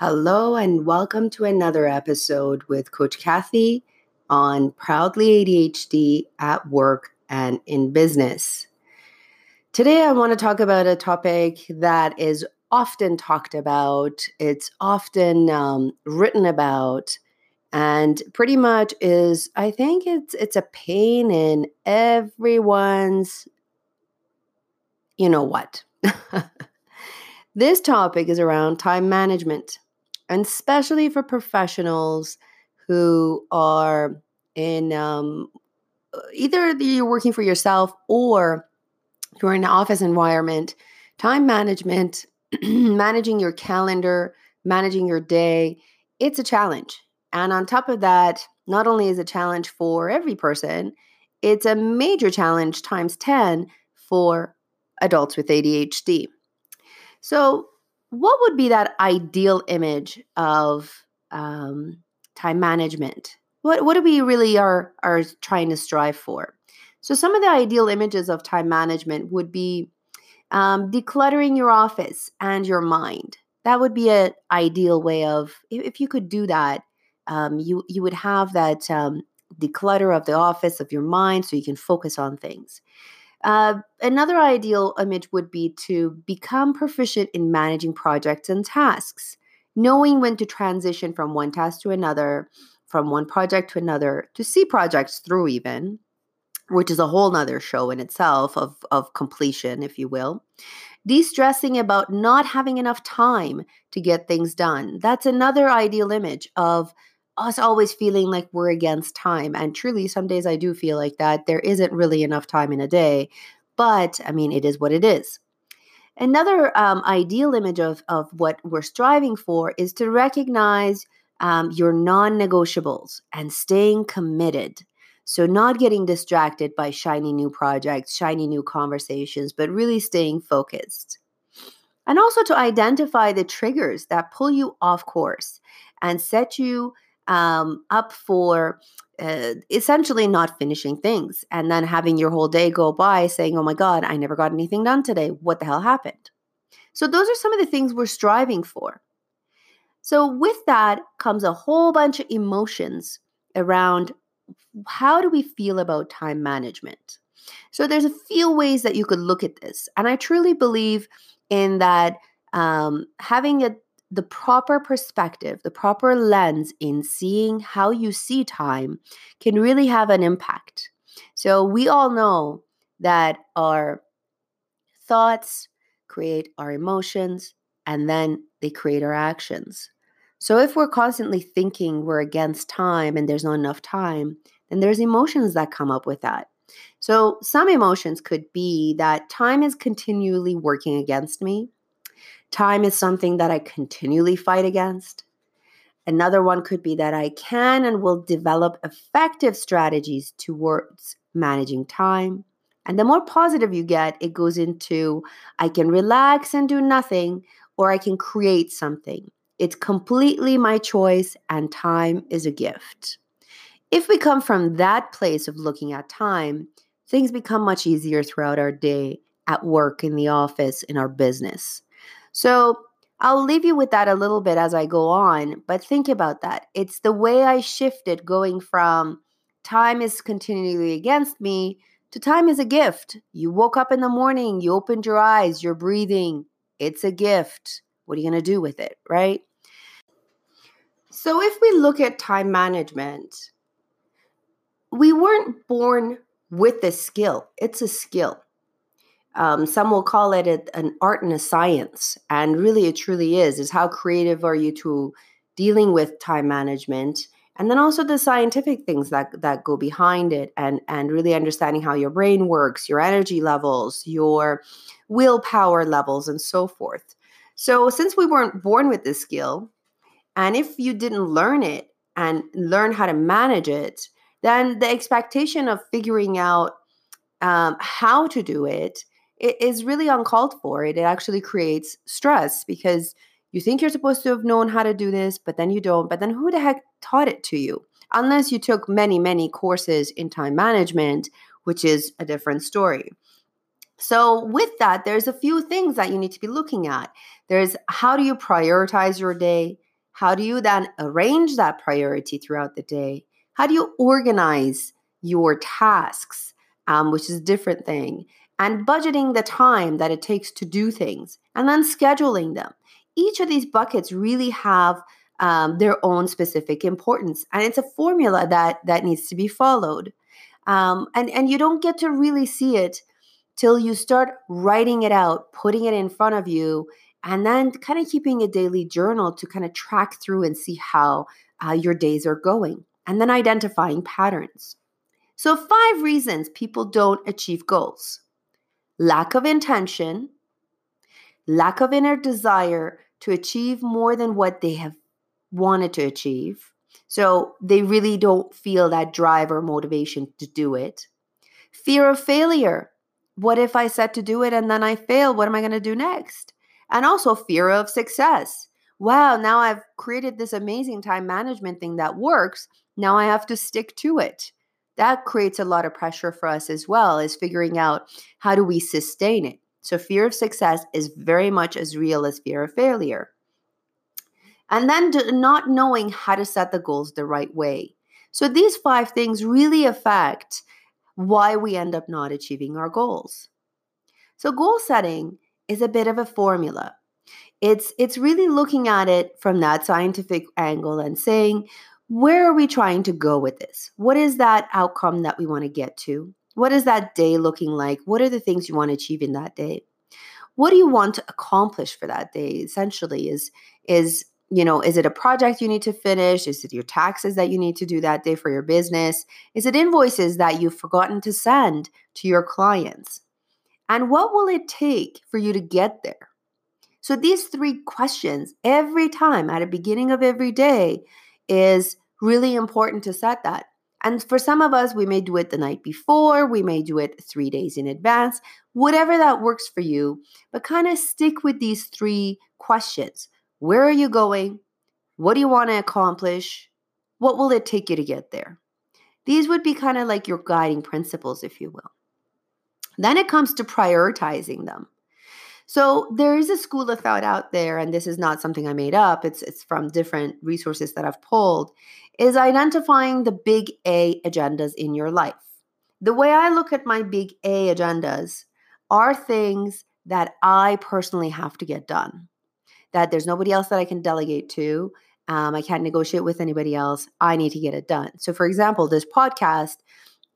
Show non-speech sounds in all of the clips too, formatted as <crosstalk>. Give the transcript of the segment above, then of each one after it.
Hello, and welcome to another episode with Coach Kathy on Proudly ADHD at work and in business. Today, I want to talk about a topic that is often talked about, it's often um, written about, and pretty much is i think it's it's a pain in everyone's you know what <laughs> this topic is around time management and especially for professionals who are in um, either you're working for yourself or you're in an office environment time management <clears throat> managing your calendar managing your day it's a challenge and on top of that, not only is it a challenge for every person, it's a major challenge times 10 for adults with ADHD. So, what would be that ideal image of um, time management? What, what do we really are, are trying to strive for? So, some of the ideal images of time management would be um, decluttering your office and your mind. That would be an ideal way of, if you could do that, um, you you would have that um, declutter of the office of your mind so you can focus on things. Uh, another ideal image would be to become proficient in managing projects and tasks, knowing when to transition from one task to another, from one project to another, to see projects through, even, which is a whole nother show in itself of, of completion, if you will. De stressing about not having enough time to get things done. That's another ideal image of us always feeling like we're against time. And truly, some days I do feel like that. There isn't really enough time in a day, but I mean, it is what it is. Another um, ideal image of, of what we're striving for is to recognize um, your non negotiables and staying committed. So, not getting distracted by shiny new projects, shiny new conversations, but really staying focused. And also to identify the triggers that pull you off course and set you um, up for uh, essentially not finishing things and then having your whole day go by saying, oh my God, I never got anything done today. What the hell happened? So, those are some of the things we're striving for. So, with that comes a whole bunch of emotions around how do we feel about time management? So, there's a few ways that you could look at this. And I truly believe in that um, having a the proper perspective, the proper lens in seeing how you see time can really have an impact. So, we all know that our thoughts create our emotions and then they create our actions. So, if we're constantly thinking we're against time and there's not enough time, then there's emotions that come up with that. So, some emotions could be that time is continually working against me Time is something that I continually fight against. Another one could be that I can and will develop effective strategies towards managing time. And the more positive you get, it goes into I can relax and do nothing, or I can create something. It's completely my choice, and time is a gift. If we come from that place of looking at time, things become much easier throughout our day, at work, in the office, in our business. So I'll leave you with that a little bit as I go on, but think about that. It's the way I shifted going from time is continually against me to time is a gift. You woke up in the morning, you opened your eyes, you're breathing. It's a gift. What are you going to do with it, right? So if we look at time management, we weren't born with this skill. It's a skill. Um, some will call it a, an art and a science, and really, it truly is. Is how creative are you to dealing with time management, and then also the scientific things that that go behind it, and and really understanding how your brain works, your energy levels, your willpower levels, and so forth. So, since we weren't born with this skill, and if you didn't learn it and learn how to manage it, then the expectation of figuring out um, how to do it it is really uncalled for. It actually creates stress because you think you're supposed to have known how to do this, but then you don't. But then who the heck taught it to you? Unless you took many, many courses in time management, which is a different story. So, with that, there's a few things that you need to be looking at. There's how do you prioritize your day? How do you then arrange that priority throughout the day? How do you organize your tasks, um, which is a different thing, and budgeting the time that it takes to do things, and then scheduling them? Each of these buckets really have um, their own specific importance, and it's a formula that that needs to be followed. Um, and and you don't get to really see it till you start writing it out, putting it in front of you, and then kind of keeping a daily journal to kind of track through and see how uh, your days are going, and then identifying patterns. So, five reasons people don't achieve goals lack of intention, lack of inner desire to achieve more than what they have wanted to achieve. So, they really don't feel that drive or motivation to do it. Fear of failure. What if I set to do it and then I fail? What am I going to do next? and also fear of success. Wow, now I've created this amazing time management thing that works. Now I have to stick to it. That creates a lot of pressure for us as well, is figuring out how do we sustain it. So, fear of success is very much as real as fear of failure. And then not knowing how to set the goals the right way. So, these five things really affect why we end up not achieving our goals. So, goal setting is a bit of a formula. It's it's really looking at it from that scientific angle and saying, where are we trying to go with this? What is that outcome that we want to get to? What is that day looking like? What are the things you want to achieve in that day? What do you want to accomplish for that day? Essentially, is is you know, is it a project you need to finish? Is it your taxes that you need to do that day for your business? Is it invoices that you've forgotten to send to your clients? And what will it take for you to get there? So, these three questions every time at the beginning of every day is really important to set that. And for some of us, we may do it the night before, we may do it three days in advance, whatever that works for you. But kind of stick with these three questions Where are you going? What do you want to accomplish? What will it take you to get there? These would be kind of like your guiding principles, if you will. Then it comes to prioritizing them. So there is a school of thought out there, and this is not something I made up. It's it's from different resources that I've pulled, is identifying the big A agendas in your life. The way I look at my big A agendas are things that I personally have to get done. That there's nobody else that I can delegate to. Um, I can't negotiate with anybody else. I need to get it done. So, for example, this podcast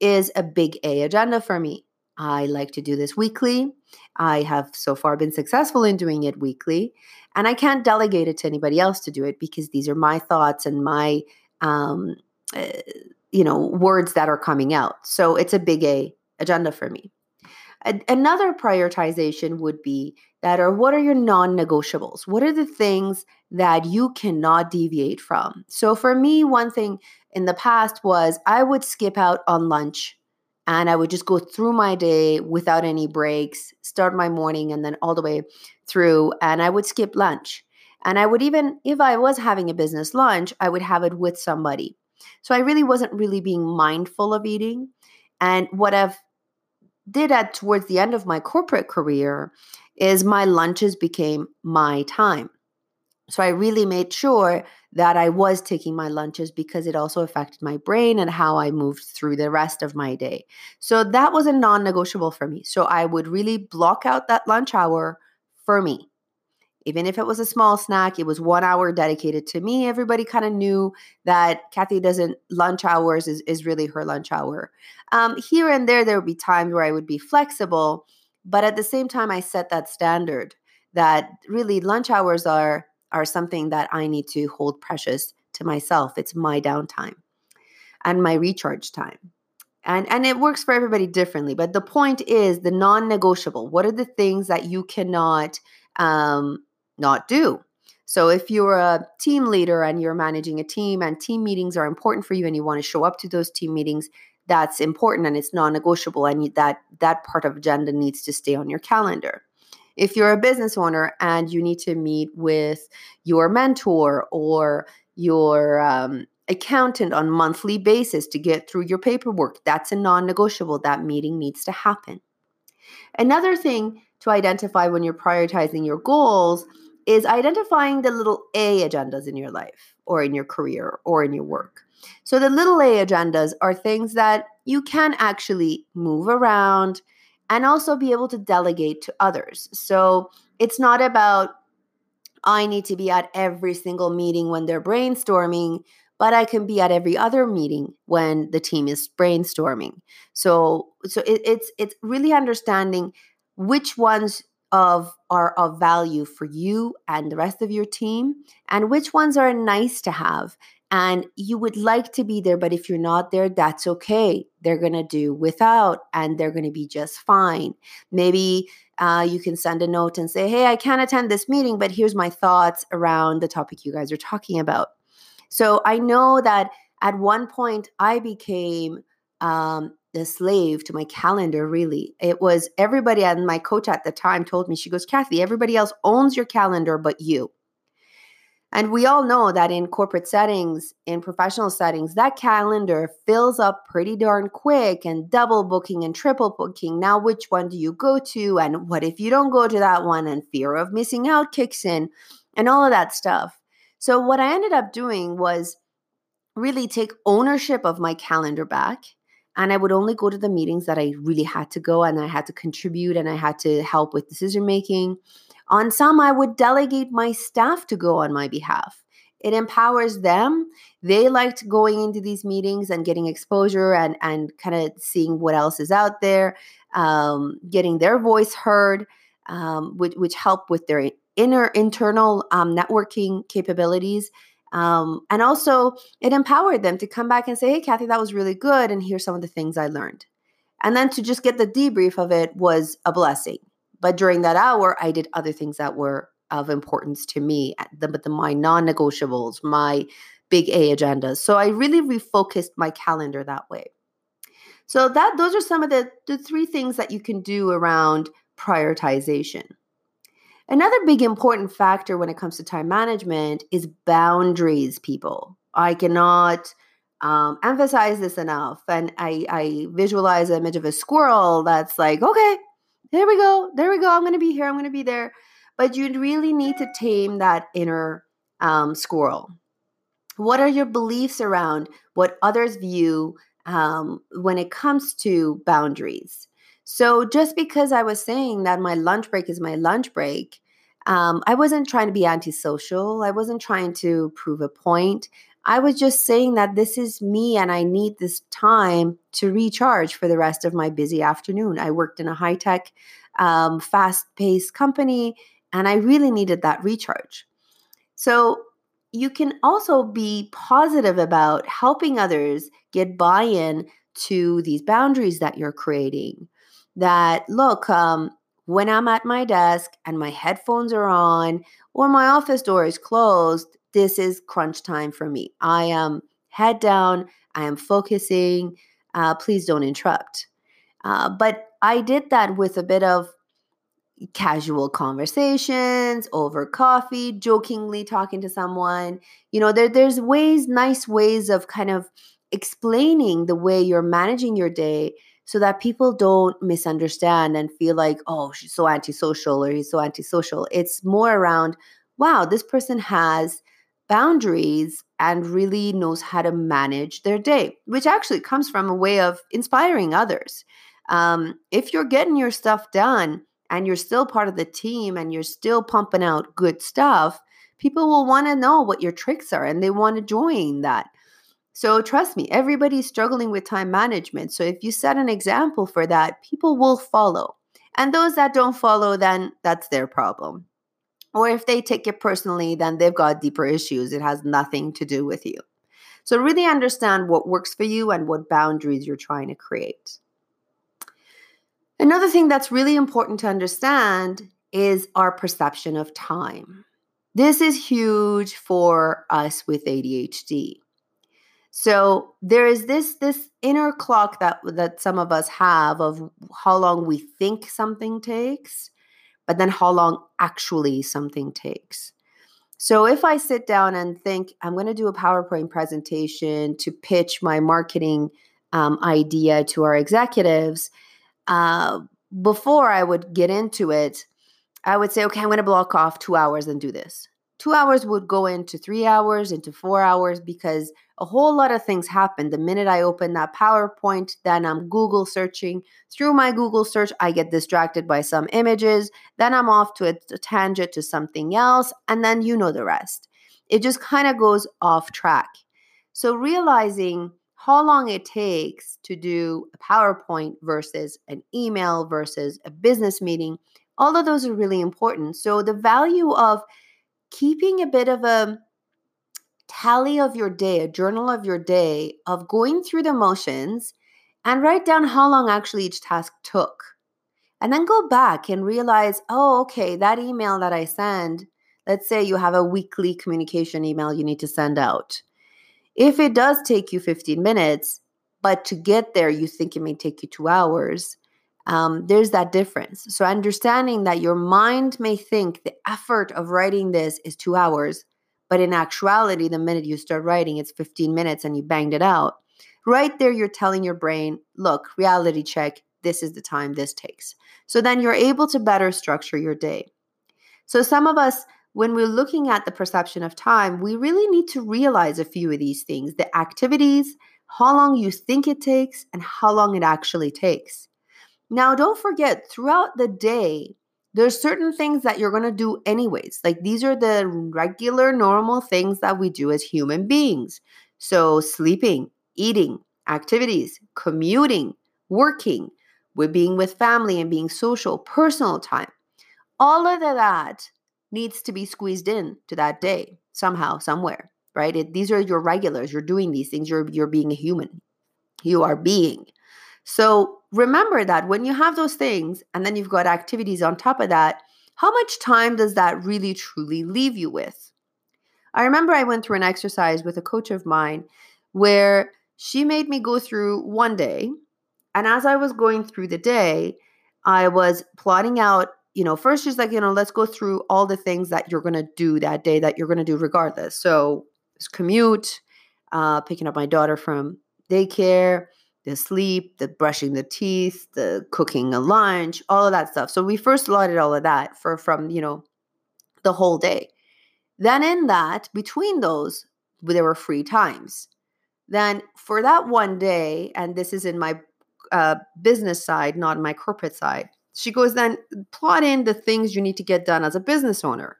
is a big A agenda for me. I like to do this weekly. I have so far been successful in doing it weekly, and I can't delegate it to anybody else to do it because these are my thoughts and my, um, uh, you know, words that are coming out. So it's a big A agenda for me. A- another prioritization would be that or what are your non-negotiables? What are the things that you cannot deviate from? So for me, one thing in the past was I would skip out on lunch and I would just go through my day without any breaks, start my morning and then all the way through. And I would skip lunch. And I would even, if I was having a business lunch, I would have it with somebody. So I really wasn't really being mindful of eating. And what I've did at towards the end of my corporate career is my lunches became my time. So I really made sure that I was taking my lunches because it also affected my brain and how I moved through the rest of my day. So that was a non negotiable for me. So I would really block out that lunch hour for me. Even if it was a small snack, it was one hour dedicated to me. Everybody kind of knew that Kathy doesn't, lunch hours is, is really her lunch hour. Um, here and there, there would be times where I would be flexible, but at the same time, I set that standard that really lunch hours are are something that I need to hold precious to myself. It's my downtime and my recharge time. And, and it works for everybody differently. But the point is the non negotiable. What are the things that you cannot um, not do? So if you're a team leader and you're managing a team and team meetings are important for you and you want to show up to those team meetings, that's important and it's non-negotiable and that that part of agenda needs to stay on your calendar. If you're a business owner and you need to meet with your mentor or your um, accountant on monthly basis to get through your paperwork, that's a non-negotiable. That meeting needs to happen. Another thing to identify when you're prioritizing your goals is identifying the little A agendas in your life or in your career or in your work. So the little A agendas are things that you can actually move around and also be able to delegate to others. So it's not about I need to be at every single meeting when they're brainstorming, but I can be at every other meeting when the team is brainstorming. So so it, it's it's really understanding which ones of are of value for you and the rest of your team and which ones are nice to have and you would like to be there but if you're not there that's okay they're going to do without and they're going to be just fine maybe uh, you can send a note and say hey i can't attend this meeting but here's my thoughts around the topic you guys are talking about so i know that at one point i became um, the slave to my calendar, really. It was everybody, and my coach at the time told me, she goes, Kathy, everybody else owns your calendar but you. And we all know that in corporate settings, in professional settings, that calendar fills up pretty darn quick and double booking and triple booking. Now, which one do you go to? And what if you don't go to that one? And fear of missing out kicks in and all of that stuff. So, what I ended up doing was really take ownership of my calendar back and I would only go to the meetings that I really had to go and I had to contribute and I had to help with decision making. On some, I would delegate my staff to go on my behalf. It empowers them. They liked going into these meetings and getting exposure and, and kind of seeing what else is out there, um, getting their voice heard, um, which, which help with their inner internal um, networking capabilities um, and also, it empowered them to come back and say, Hey, Kathy, that was really good. And here's some of the things I learned. And then to just get the debrief of it was a blessing. But during that hour, I did other things that were of importance to me, the, the my non negotiables, my big A agendas. So I really refocused my calendar that way. So that those are some of the, the three things that you can do around prioritization. Another big important factor when it comes to time management is boundaries, people. I cannot um, emphasize this enough. And I, I visualize the image of a squirrel that's like, okay, there we go. There we go. I'm going to be here. I'm going to be there. But you really need to tame that inner um, squirrel. What are your beliefs around what others view um, when it comes to boundaries? So just because I was saying that my lunch break is my lunch break, um, I wasn't trying to be antisocial. I wasn't trying to prove a point. I was just saying that this is me and I need this time to recharge for the rest of my busy afternoon. I worked in a high tech, um, fast paced company, and I really needed that recharge. So you can also be positive about helping others get buy in to these boundaries that you're creating that look, um, when I'm at my desk and my headphones are on or my office door is closed, this is crunch time for me. I am head down, I am focusing. Uh, please don't interrupt. Uh, but I did that with a bit of casual conversations over coffee, jokingly talking to someone. You know, there, there's ways, nice ways of kind of explaining the way you're managing your day so that people don't misunderstand and feel like, oh, she's so antisocial or he's so antisocial. It's more around, wow, this person has boundaries and really knows how to manage their day, which actually comes from a way of inspiring others. Um, if you're getting your stuff done and you're still part of the team and you're still pumping out good stuff, people will want to know what your tricks are and they want to join that. So trust me, everybody's struggling with time management. So if you set an example for that, people will follow. And those that don't follow, then that's their problem. Or if they take it personally, then they've got deeper issues. It has nothing to do with you. So really understand what works for you and what boundaries you're trying to create. Another thing that's really important to understand is our perception of time. This is huge for us with ADHD. So there is this this inner clock that that some of us have of how long we think something takes, but then how long actually something takes. So if I sit down and think I'm going to do a PowerPoint presentation to pitch my marketing um, idea to our executives, uh, before I would get into it, I would say, okay, I'm going to block off two hours and do this. Two hours would go into three hours, into four hours, because a whole lot of things happen. The minute I open that PowerPoint, then I'm Google searching. Through my Google search, I get distracted by some images. Then I'm off to a, a tangent to something else. And then you know the rest. It just kind of goes off track. So realizing how long it takes to do a PowerPoint versus an email versus a business meeting all of those are really important. So the value of keeping a bit of a tally of your day, a journal of your day, of going through the motions and write down how long actually each task took. And then go back and realize, oh, okay, that email that I send, let's say you have a weekly communication email you need to send out. If it does take you 15 minutes, but to get there, you think it may take you two hours, um, there's that difference. So, understanding that your mind may think the effort of writing this is two hours, but in actuality, the minute you start writing, it's 15 minutes and you banged it out. Right there, you're telling your brain, look, reality check, this is the time this takes. So then you're able to better structure your day. So, some of us, when we're looking at the perception of time, we really need to realize a few of these things the activities, how long you think it takes, and how long it actually takes. Now, don't forget, throughout the day, there's certain things that you're going to do anyways. Like these are the regular, normal things that we do as human beings. So, sleeping, eating, activities, commuting, working, with being with family and being social, personal time. All of that needs to be squeezed in to that day somehow, somewhere, right? It, these are your regulars. You're doing these things. You're you're being a human. You are being. So remember that when you have those things and then you've got activities on top of that, how much time does that really truly leave you with? I remember I went through an exercise with a coach of mine where she made me go through one day. And as I was going through the day, I was plotting out, you know, first she's like, you know, let's go through all the things that you're going to do that day that you're going to do regardless. So it's commute, uh, picking up my daughter from daycare, the sleep, the brushing the teeth, the cooking a lunch, all of that stuff. So we first allotted all of that for from, you know, the whole day. Then in that, between those, there were free times. Then for that one day, and this is in my uh, business side, not my corporate side, she goes, then plot in the things you need to get done as a business owner.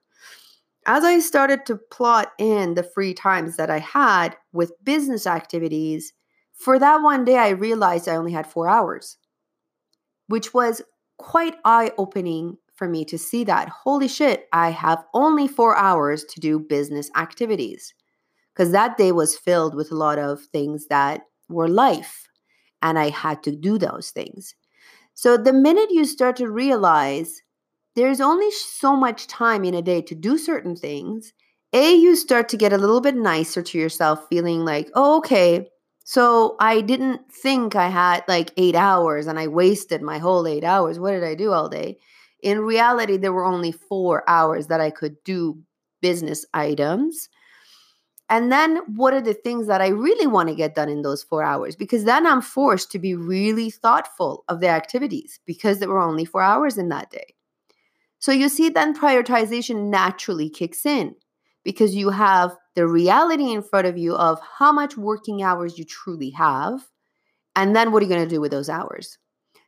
As I started to plot in the free times that I had with business activities, for that one day, I realized I only had four hours, which was quite eye opening for me to see that. Holy shit, I have only four hours to do business activities. Because that day was filled with a lot of things that were life, and I had to do those things. So the minute you start to realize there's only so much time in a day to do certain things, A, you start to get a little bit nicer to yourself, feeling like, oh, okay, so I didn't think I had like eight hours and I wasted my whole eight hours. What did I do all day? In reality, there were only four hours that I could do business items. And then what are the things that I really want to get done in those four hours? Because then I'm forced to be really thoughtful of the activities because there were only four hours in that day. So you see, then prioritization naturally kicks in because you have the reality in front of you of how much working hours you truly have. And then what are you going to do with those hours?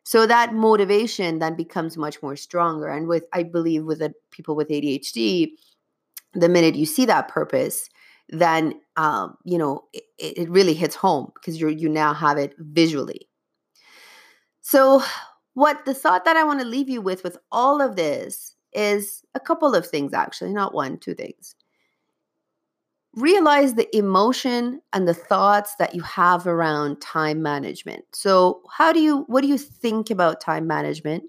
So that motivation then becomes much more stronger. And with, I believe, with the people with ADHD, the minute you see that purpose, then um, you know it, it really hits home because you you now have it visually. So, what the thought that I want to leave you with with all of this is a couple of things, actually, not one, two things realize the emotion and the thoughts that you have around time management. So, how do you what do you think about time management?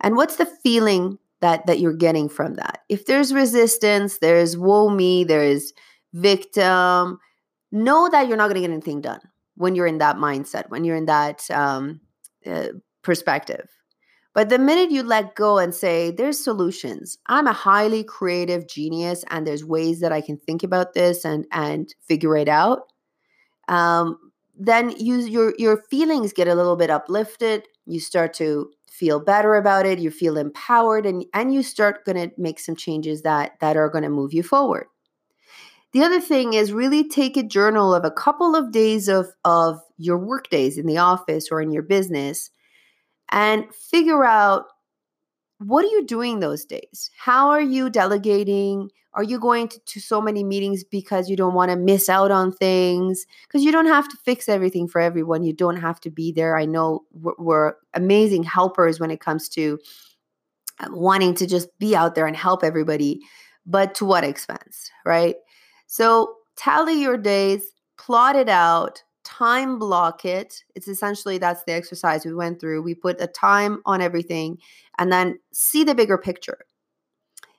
And what's the feeling that that you're getting from that? If there's resistance, there's woe me, there's victim, know that you're not going to get anything done when you're in that mindset, when you're in that um, uh, perspective. But the minute you let go and say, there's solutions, I'm a highly creative genius and there's ways that I can think about this and, and figure it out, um, then you, your, your feelings get a little bit uplifted. You start to feel better about it, you feel empowered and and you start going to make some changes that that are going to move you forward. The other thing is really take a journal of a couple of days of of your work days in the office or in your business and figure out what are you doing those days? How are you delegating? Are you going to, to so many meetings because you don't want to miss out on things? Because you don't have to fix everything for everyone. You don't have to be there. I know we're, we're amazing helpers when it comes to uh, wanting to just be out there and help everybody, but to what expense, right? So tally your days, plot it out, time block it. It's essentially that's the exercise we went through. We put a time on everything and then see the bigger picture.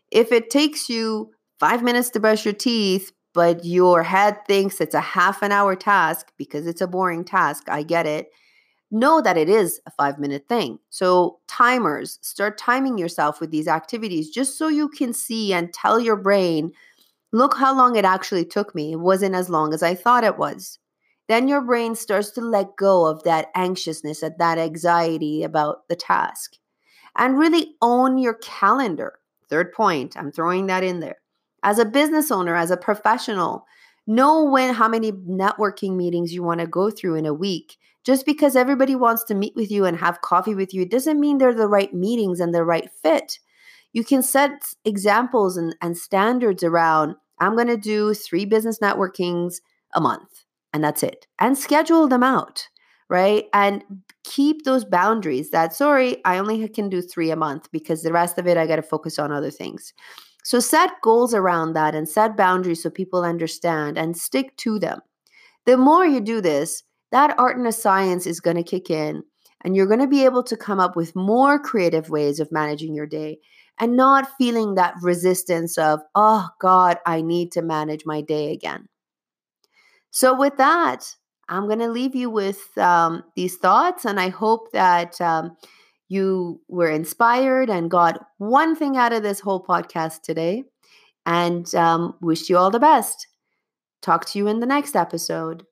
If it takes you five minutes to brush your teeth, but your head thinks it's a half an hour task because it's a boring task, I get it. Know that it is a five minute thing. So, timers, start timing yourself with these activities just so you can see and tell your brain, look how long it actually took me. It wasn't as long as I thought it was then your brain starts to let go of that anxiousness and that anxiety about the task and really own your calendar. Third point, I'm throwing that in there. As a business owner, as a professional, know when how many networking meetings you want to go through in a week. Just because everybody wants to meet with you and have coffee with you doesn't mean they're the right meetings and the right fit. You can set examples and, and standards around I'm going to do three business networkings a month and that's it. And schedule them out, right? And keep those boundaries that, sorry, I only can do three a month because the rest of it I got to focus on other things. So set goals around that and set boundaries so people understand and stick to them. The more you do this, that art and a science is going to kick in and you're going to be able to come up with more creative ways of managing your day and not feeling that resistance of, oh God, I need to manage my day again. So, with that, I'm going to leave you with um, these thoughts, and I hope that um, you were inspired and got one thing out of this whole podcast today. And um, wish you all the best. Talk to you in the next episode.